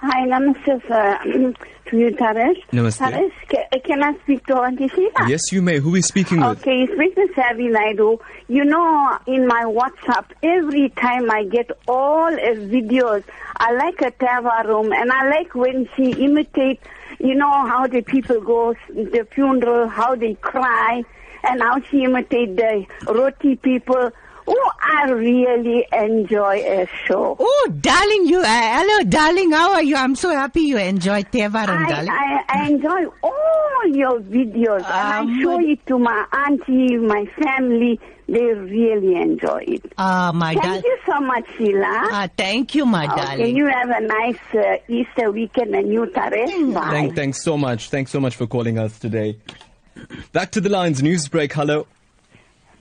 Hi, namaste, sir. [clears throat] to you, Taresh. Namaste. Taresh, ca- can I speak to Auntie Sheila? Yes, you may. Who is speaking with? Okay, you speak to Savvy Naidu. You know, in my WhatsApp, every time I get all uh, videos, I like a Tevaram, and I like when she imitates, you know, how the people go, the funeral, how they cry, and how she imitates the roti people. Oh, I really enjoy a show. Oh, darling, you. Uh, hello, darling. How are you? I'm so happy you enjoyed Tevaram, I, darling. I, I enjoy all your videos. and I show it to my auntie, my family. They really enjoy it. Ah, my Thank darling. you so much, Sheila. Ah, thank you, my okay, darling. you have a nice uh, Easter weekend and you, Taresh. Bye. Thank, thanks so much. Thanks so much for calling us today. Back to the lines. Newsbreak, hello.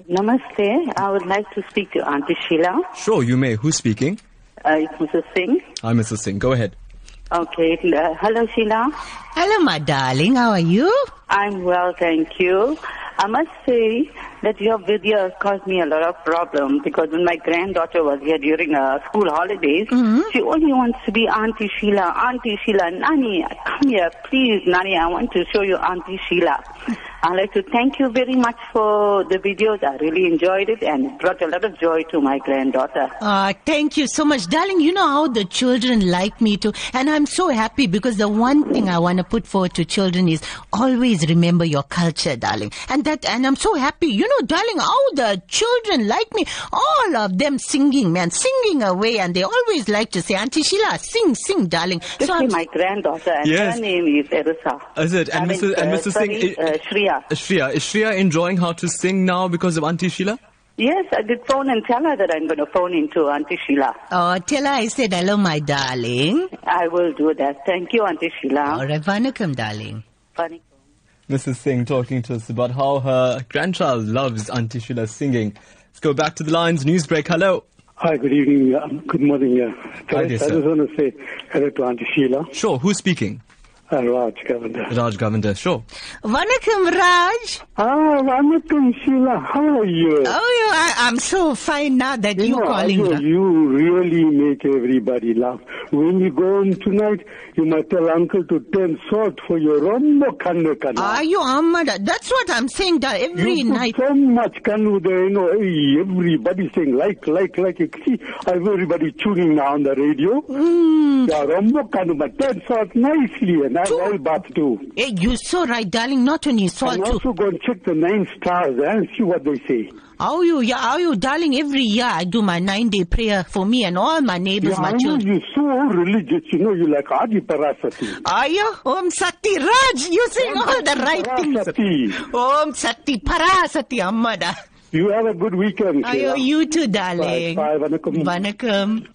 Namaste. I would like to speak to Auntie Sheila. Sure, you may. Who's speaking? Uh, it's Mrs. Singh. Hi, Mrs. Singh. Go ahead. Okay. Uh, hello, Sheila. Hello, my darling. How are you? I'm well, thank you. I must say that your video caused me a lot of problems because when my granddaughter was here during uh, school holidays, she only wants to be Auntie Sheila, Auntie Sheila. Nani, come here, please, Nani, I want to show you Auntie Sheila. I'd like to thank you very much for the videos. I really enjoyed it and it brought a lot of joy to my granddaughter. Ah, thank you so much, darling. You know how the children like me too, and I'm so happy because the one thing I want to put forward to children is always remember your culture, darling. And that, and I'm so happy. You know, darling, how the children like me. All of them singing, man, singing away, and they always like to say, Auntie Sheila, sing, sing, darling. Especially my granddaughter, and Yes. her name is Erisa. Is it? And I mean, Mrs. and uh, Mrs. sorry, Singh. uh, Shreya. Shreya. Is Shriya enjoying how to sing now because of Auntie Sheila? Yes, I did phone and tell her that I'm going to phone into Auntie Sheila. Oh, tell her I said hello, my darling. I will do that. Thank you, Auntie Sheila. All right, vanakkam, darling. Funny. Mrs. Singh talking to us about how her grandchild loves Auntie Sheila singing. Let's go back to the lines. Newsbreak, hello. Hi, good evening. Um, good morning. Yeah. Hi, I dear just sir. want to say hello to Auntie Sheila. Sure, who's speaking? Raj Govender. Raj Govender, sure. Vanakkam, Raj. Ah, Vanakkam Sheila. How are you? Oh, you, I, I'm so fine now that you, know, calling. you, Raj. you really make everybody laugh. When you go home tonight, you must tell Uncle to turn salt for your rombo kanna kanna. Are you Ahmad? That's what I'm saying that every you night. so much kanu there, you know, hey, everybody saying like, like, like. You see, I everybody tuning now on the radio. Mm. Yeah, rombo kanu, but turn salt nicely, and I have all bath too. Hey, you're so right, darling. Not only salt and too. also go and check the nine stars eh, and see what they say. Oh, you, yeah, oh, you, darling, every year I do my nine day prayer for me and all my neighbors, Yeah, my I know children. you're so religious. You know, you like Adi Parashakti. Are you? Om Sati Raj, you saying all the right things. Om Sati Parashakti Ammada. You have a good weekend. Are you, you too, darling. Bye, bye, Vanakkam. Vanakkam.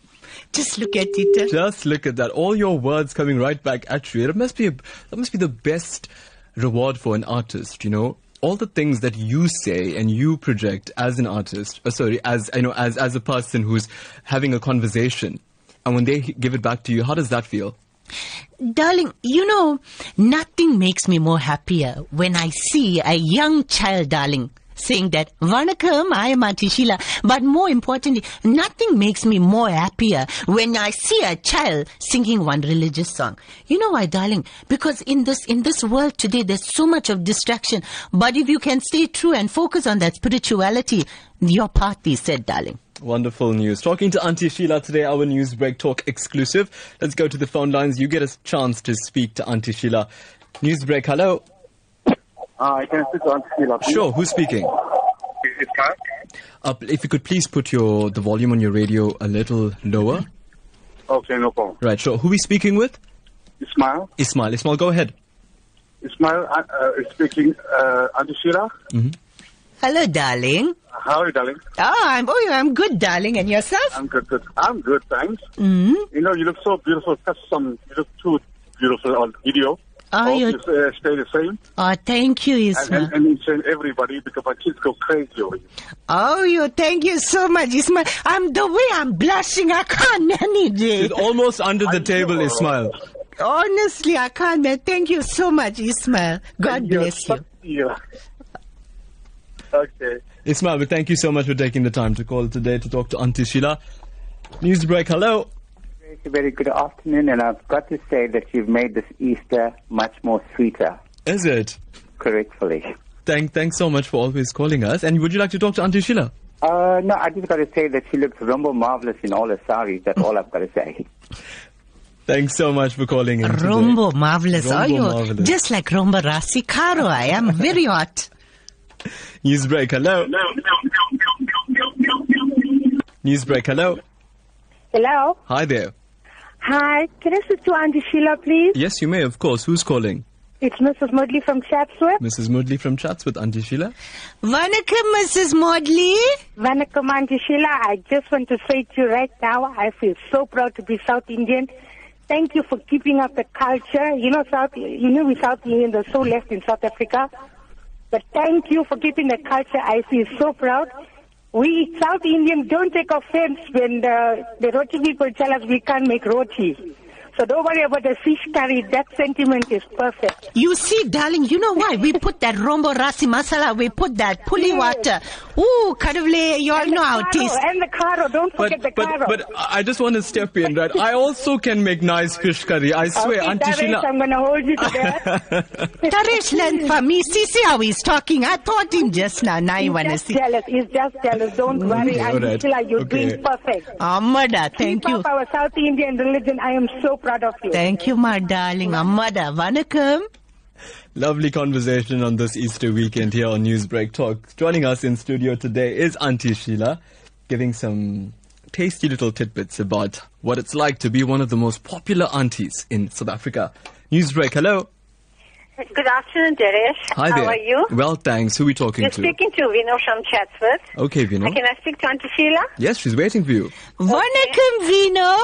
Just look at it. Just look at that. All your words coming right back at you. It must be a, that must be the best reward for an artist, you know? All the things that you say and you project as an artist, uh, sorry, as you know, as as a person who's having a conversation, and when they give it back to you, how does that feel? Darling, you know, nothing makes me more happier when I see a young child, darling, saying that, Vanakkam, I am Auntie Sheila. But more importantly, nothing makes me more happier when I see a child singing one religious song. You know why, darling? Because in this, in this world today, there's so much of distraction. But if you can stay true and focus on that spirituality, your party said, darling. Wonderful news. Talking to Auntie Sheila today, our news break talk exclusive. Let's go to the phone lines. You get a chance to speak to Auntie Sheila. News break. Hello. Hi, can I speak to Auntie Sheila, please? Sure. Who's speaking? Is it Kai? Uh, if you could please put your the volume on your radio a little lower. Okay, no problem. Right. Sure. Who are we speaking with? Ismail? Ismail. Ismail, go ahead. Ismail uh, uh, is speaking. Uh, Auntie Sheila? Hello, darling. How are you, darling? Oh, I'm, oh, I'm good, darling. And yourself? I'm good, good. I'm good, thanks. Mm. You know, you look so beautiful. That's some, you look too beautiful on video. Are Hope you- you uh, stay the same. Oh, thank you, And, Ismail. and, and each and everybody, because my kids go crazy over you. Oh, you, thank you so much, Ismail. I'm the way I'm blushing. I can't manage it. It's almost under the table, Ismail. Honestly, I can't man. Thank you so much, Ismail. God bless you. Yeah. Okay. Ismail, but thank you so much for taking the time to call today to talk to Auntie Sheila. News break. Hello. Very, very good afternoon, and I've got to say that you've made this Easter much more sweeter, Is it? correctly. Thank, thanks so much for always calling us. And would you like to talk to Auntie Sheila? Uh, no, I just got to say that she looks rumble marvelous in all her saris. That's all I've got to say. [laughs] Thanks so much for calling in. today. Marvelous. Rombo Are you? marvelous. Just like Rombo Rasikaro, I am very hot. [laughs] News break. Hello. News break. Hello. Hello. Hi there. Hi. Can I speak to Auntie Sheila, please? Yes, you may, of course. Who's calling? It's Mrs. Moodley from Chatsworth. Mrs. Moodley from Chatsworth, with Auntie Sheila. Vanakkam, Mrs. Moodley. Vanakkam, Auntie Sheila. I just want to say to you right now, I feel so proud to be South Indian. Thank you for keeping up the culture. You know, South, you know, we South Indians are so left in South Africa. But thank you for keeping the culture. I feel so proud. We South Indians don't take offense when the, the roti people tell us we can't make roti. So don't worry about the fish curry. That sentiment is perfect. You see, darling, you know why? We put that Rombo Rasi masala, we put that puli water. Ooh, Kadavle, you all know how it Caro, and the caro. Don't But, forget the but, caro. but I just want to step in, right? I also can make nice fish curry. I swear, okay, Auntie Taresh, Sheila. I'm going to hold you to that. [laughs] Taresh learned from me. See, see how he's talking. I taught him just now. Now you want to see. jealous. He's just jealous. Don't mm, worry. Okay, Auntie alright. Sheila, you're Okay. doing perfect. Amada, thank Keep you. up our South Indian religion. I am so proud of you. Thank you, my darling. Amada, Vanakkam. Lovely conversation on this Easter weekend here on Newsbreak Talk. Joining us in studio today is Auntie Sheila, giving some tasty little tidbits about what it's like to be one of the most popular aunties in South Africa. Newsbreak, hello. Good afternoon, Taresh. Hi there. How are you? Well, thanks. Who are we talking to? You're to? speaking to Vino from Chatsworth. Okay, Vino. Can I speak to Auntie Sheila? Yes, she's waiting for you. Vanakkam, Vino.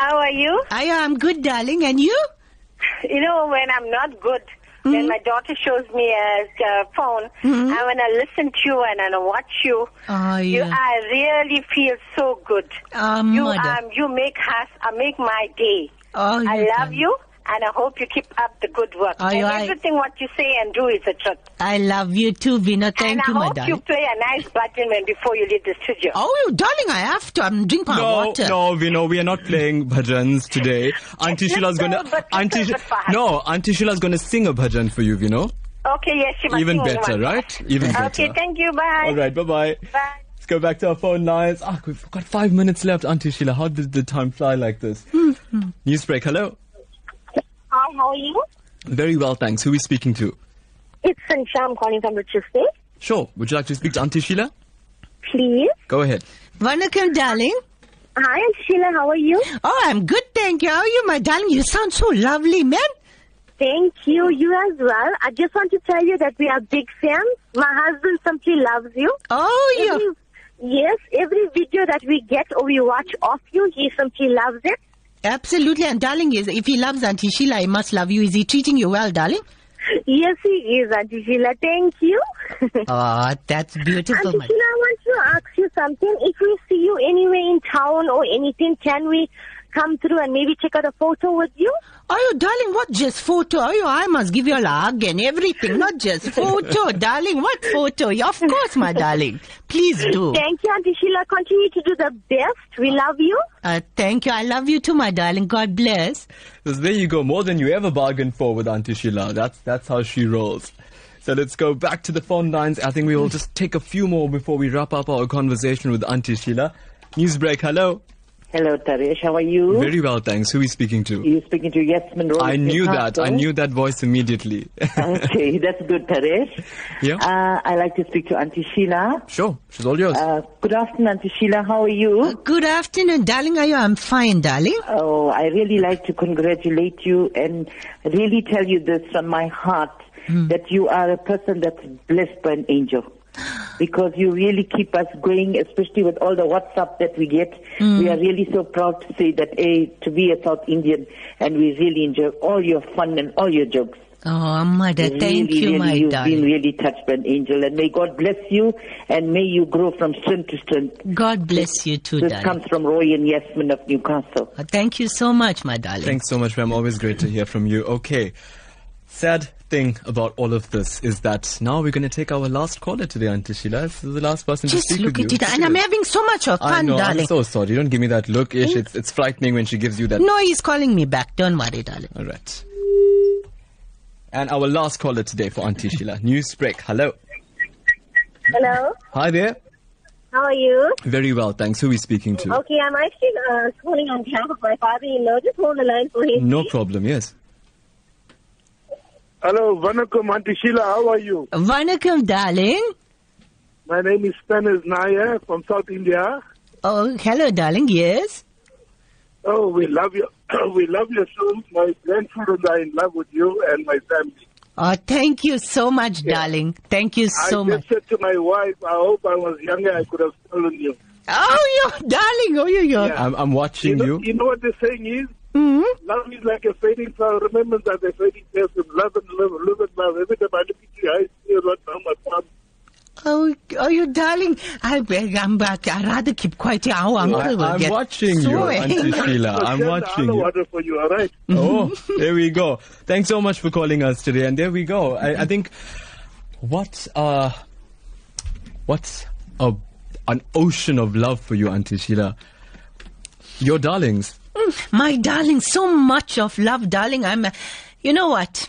How are you? I am good, darling. And you? [laughs] You know, when I'm not good, Mm-hmm. when my daughter shows me a, a phone, and when I listen to you and I watch you, Oh, you. I really feel so good. Um, you mother. um, you make us, uh, make my day. Oh, I love you, and I hope you keep up the good work. Oh, and you- I- everything what you say and do is the truth. I love you too, Vino. Thank and you, I hope you play a nice bhajan when before you leave the studio. Oh, you darling, I have to. I'm drinking my No, water. no, Vino, we are not playing bhajans today. [laughs] Auntie Sheila's gonna, Auntie, Sh- no, Auntie Sheila's gonna sing a bhajan for you, Vino. Okay, yes, she must Even sing better, one. right? Even better. Okay, thank you. Bye. All right, bye bye. Bye. Let's go back to our phone lines. Ah, we've got five minutes left, Auntie Sheila. How did the time fly like this? Newsbreak, hello. Hi, how are you? Very well, thanks. Who are we speaking to? It's Sansha. I'm calling from Richards Bay. Sure. Would you like to speak to Auntie Sheila? please. Go ahead. Vanakkam, darling. Hi, Aunt Sheila. How are you? Oh, I'm good, thank you. How are you, my darling? You sound so lovely, man. Thank you. You as well. I just want to tell you that we are big fans. My husband simply loves you. Oh, yeah. Yes, every video that we get or we watch of you, he simply loves it. Absolutely, and darling, is if he loves Auntie Sheila, he must love you. Is he treating you well, darling? Yes, he is, Auntie Sheila. Thank you. Oh, [laughs] that's beautiful, Auntie my Sheila, I want to ask you something. If we see you anywhere in town or anything, can we come through and maybe check out a photo with you? Oh, you darling, what just photo? Oh, you, I must give you a hug and everything, not just [laughs] photo, darling. What photo? Yeah, Of course, my darling. Please do. Thank you, Auntie Sheila. Continue to do the best. We love you. Uh, thank you. I love you too, my darling. God bless. So there you go. More than you ever bargained for with Auntie Sheila. That's that's how she rolls. So let's go back to the phone lines. I think we will just take a few more before we wrap up our conversation with Auntie Sheila. Newsbreak, hello. Hello, Taresh. How are you? Very well, thanks. Who are we speaking to? You're speaking to Yasmin Rose. I knew that. I knew that voice immediately. [laughs] okay, that's good, Taresh. Yeah. Uh, I like to speak to Auntie Sheila. Sure, she's all yours. Uh, good afternoon, Auntie Sheila. How are you? Good afternoon, darling. Are you? I'm fine, darling. Oh, I really like to congratulate you and really tell you this from my heart Hmm. that you are a person that's blessed by an angel. [gasps] Because you really keep us going, especially with all the WhatsApp that we get. Hmm. We are really so proud to say that, A, to be a South Indian, and we really enjoy all your fun and all your jokes. Oh, mother, Really, thank you, really, my you've darling. been really touched by an angel, and may God bless you, and may you grow from strength to strength. God bless you too, This darling. comes from Roy and Yasmin of Newcastle. Thank you so much, my darling. Thanks so much, ma'am. Always great to hear from you. Okay. Sad thing about all of this is that now we're going to take our last caller today, Auntie Sheila. This is the last person to Just speak look with at you. it, and I'm having so much of I fun, know. darling. I'm so sorry. Don't give me that look, Ish. It's, it's frightening when she gives you that. No, he's calling me back. Don't worry, darling. All right. And our last caller today for Auntie Sheila. [laughs] Newsbreak. Hello. Hello. Hi there. How are you? Very well, thanks. Who are we speaking to? Okay, I'm actually uh, calling on behalf of my father-in-law. Just hold the line for him. No problem, yes. Hello, Vanakkam, Auntie Sheila. How are you? Vanakkam, darling. My name is Stanis Nair from South India. Oh, hello, darling. Yes. Oh, we love you. [coughs] we love your show. My grandchildren are in love with you and my family. Oh, thank you so much, darling. Thank you so I much. just said to my wife, I hope I was younger, I could have stolen you. Oh, you darling. Oh, you, you. I'm, I'm watching you. you. Know, you know what the saying is? Mm-hmm. Love is like a fading flower. Remember that a fading person. Love and love, live and love. Every time I look at you, I see you run down my palm. Oh, oh, you darling. I, beg, I'm back. I'd rather keep quiet. Our uncle I, will I'm get watching so you, Auntie angry. [laughs] Sheila. I'm Send the watching other you. water for you, all right? [laughs] Oh, [laughs] there we go. Thanks so much for calling us today. And there we go. I, I think what uh what's a an ocean of love for you, Auntie Sheila. Your darlings. Mm, My darling, so much of love, darling. I'm, uh, you know what?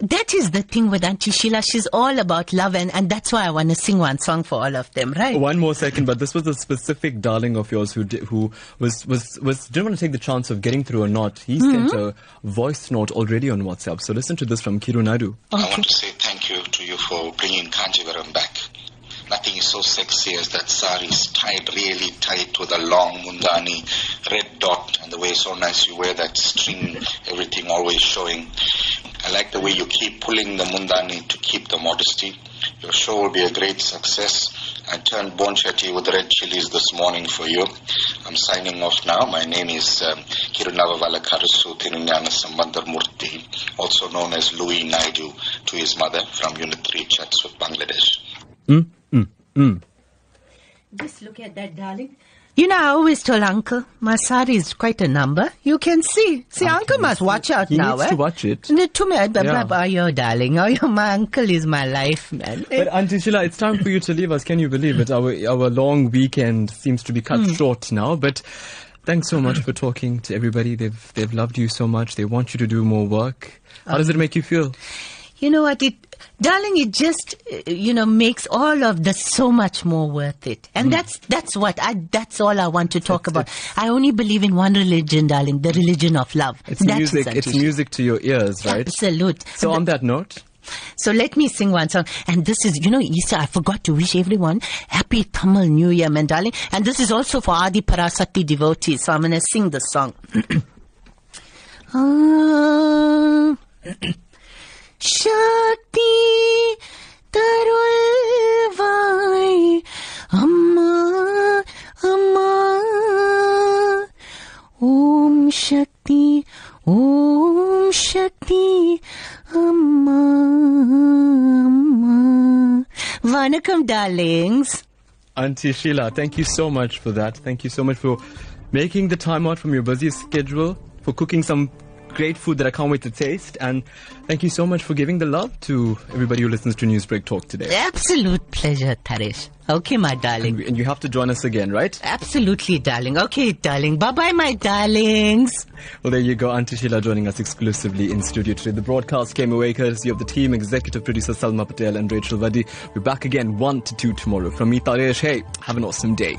That is the thing with Auntie Sheila. She's all about love, and, and that's why I want to sing one song for all of them, right? One more second, but this was a specific darling of yours who di- who was was was didn't want to take the chance of getting through or not. He Mm-hmm. sent a voice note already on WhatsApp. So listen to this from Kiru Naidu. I want to say thank you to you for bringing Kanjivaram back. Nothing is so sexy as that saris tied really tight with a long mundani, red dot, and the way so nice you wear that string, everything always showing. I like the way you keep pulling the mundani to keep the modesty. Your show will be a great success. I turned bonchati with red chilies this morning for you. I'm signing off now. My name is um, Kirunavavala Karasu Tirunyana Sambandar Murthy, also known as Louis Naidu, to his mother from Unit 3 Chatsworth, Bangladesh. Mm, mm, mm. Just look at that, darling. You know, I always told Uncle, my sari is quite a number. You can see. See, Uncle must watch out He now, needs eh? to watch it. No, To me, I- but- Yeah. but- oh, your darling. Oh, your, my uncle is my life, man. But Auntie Sheila, it's time for you to leave us. Can you believe it? Our our long weekend seems to be cut Hmm. short now. But thanks so much for talking to everybody. They've they've loved you so much. They want you to do more work. How does it make you feel? You know what? It, darling, it just, you know, makes all of this so much more worth it. And Hmm. that's, that's what I, that's all I want to talk about. I only believe in one religion, darling, the religion of love. It's That music. It's music to your ears, right? Absolute. So on that note, So let me sing one song. And this is, you know, Easter, I forgot to wish everyone happy Tamil New Year, man, darling. And this is also for Adi Parashakti devotees. So I'm going to sing the song. [clears throat] Ah. [clears throat] Shakti Amma Amma, അമ്മ Shakti, ശക്തി Shakti, Amma Amma. വണക്കം darlings. Auntie Sheila, thank you so much for that. Thank you so much for making the time out from your busy schedule, for cooking some great food that I can't wait to taste. And thank you so much for giving the love to everybody who listens to Newsbreak Talk today. Absolute pleasure, Taresh. Okay, my darling. And, you have to join us again, right? Absolutely, darling. Okay, darling. Bye bye, my darlings. Well, there you go. Auntie Sheila joining us exclusively in studio today. The broadcast came away courtesy of the team, executive producer Salma Patel and Rachel Vadi. We're back again 1 to 2 tomorrow. From me, Taresh, hey, have an awesome day.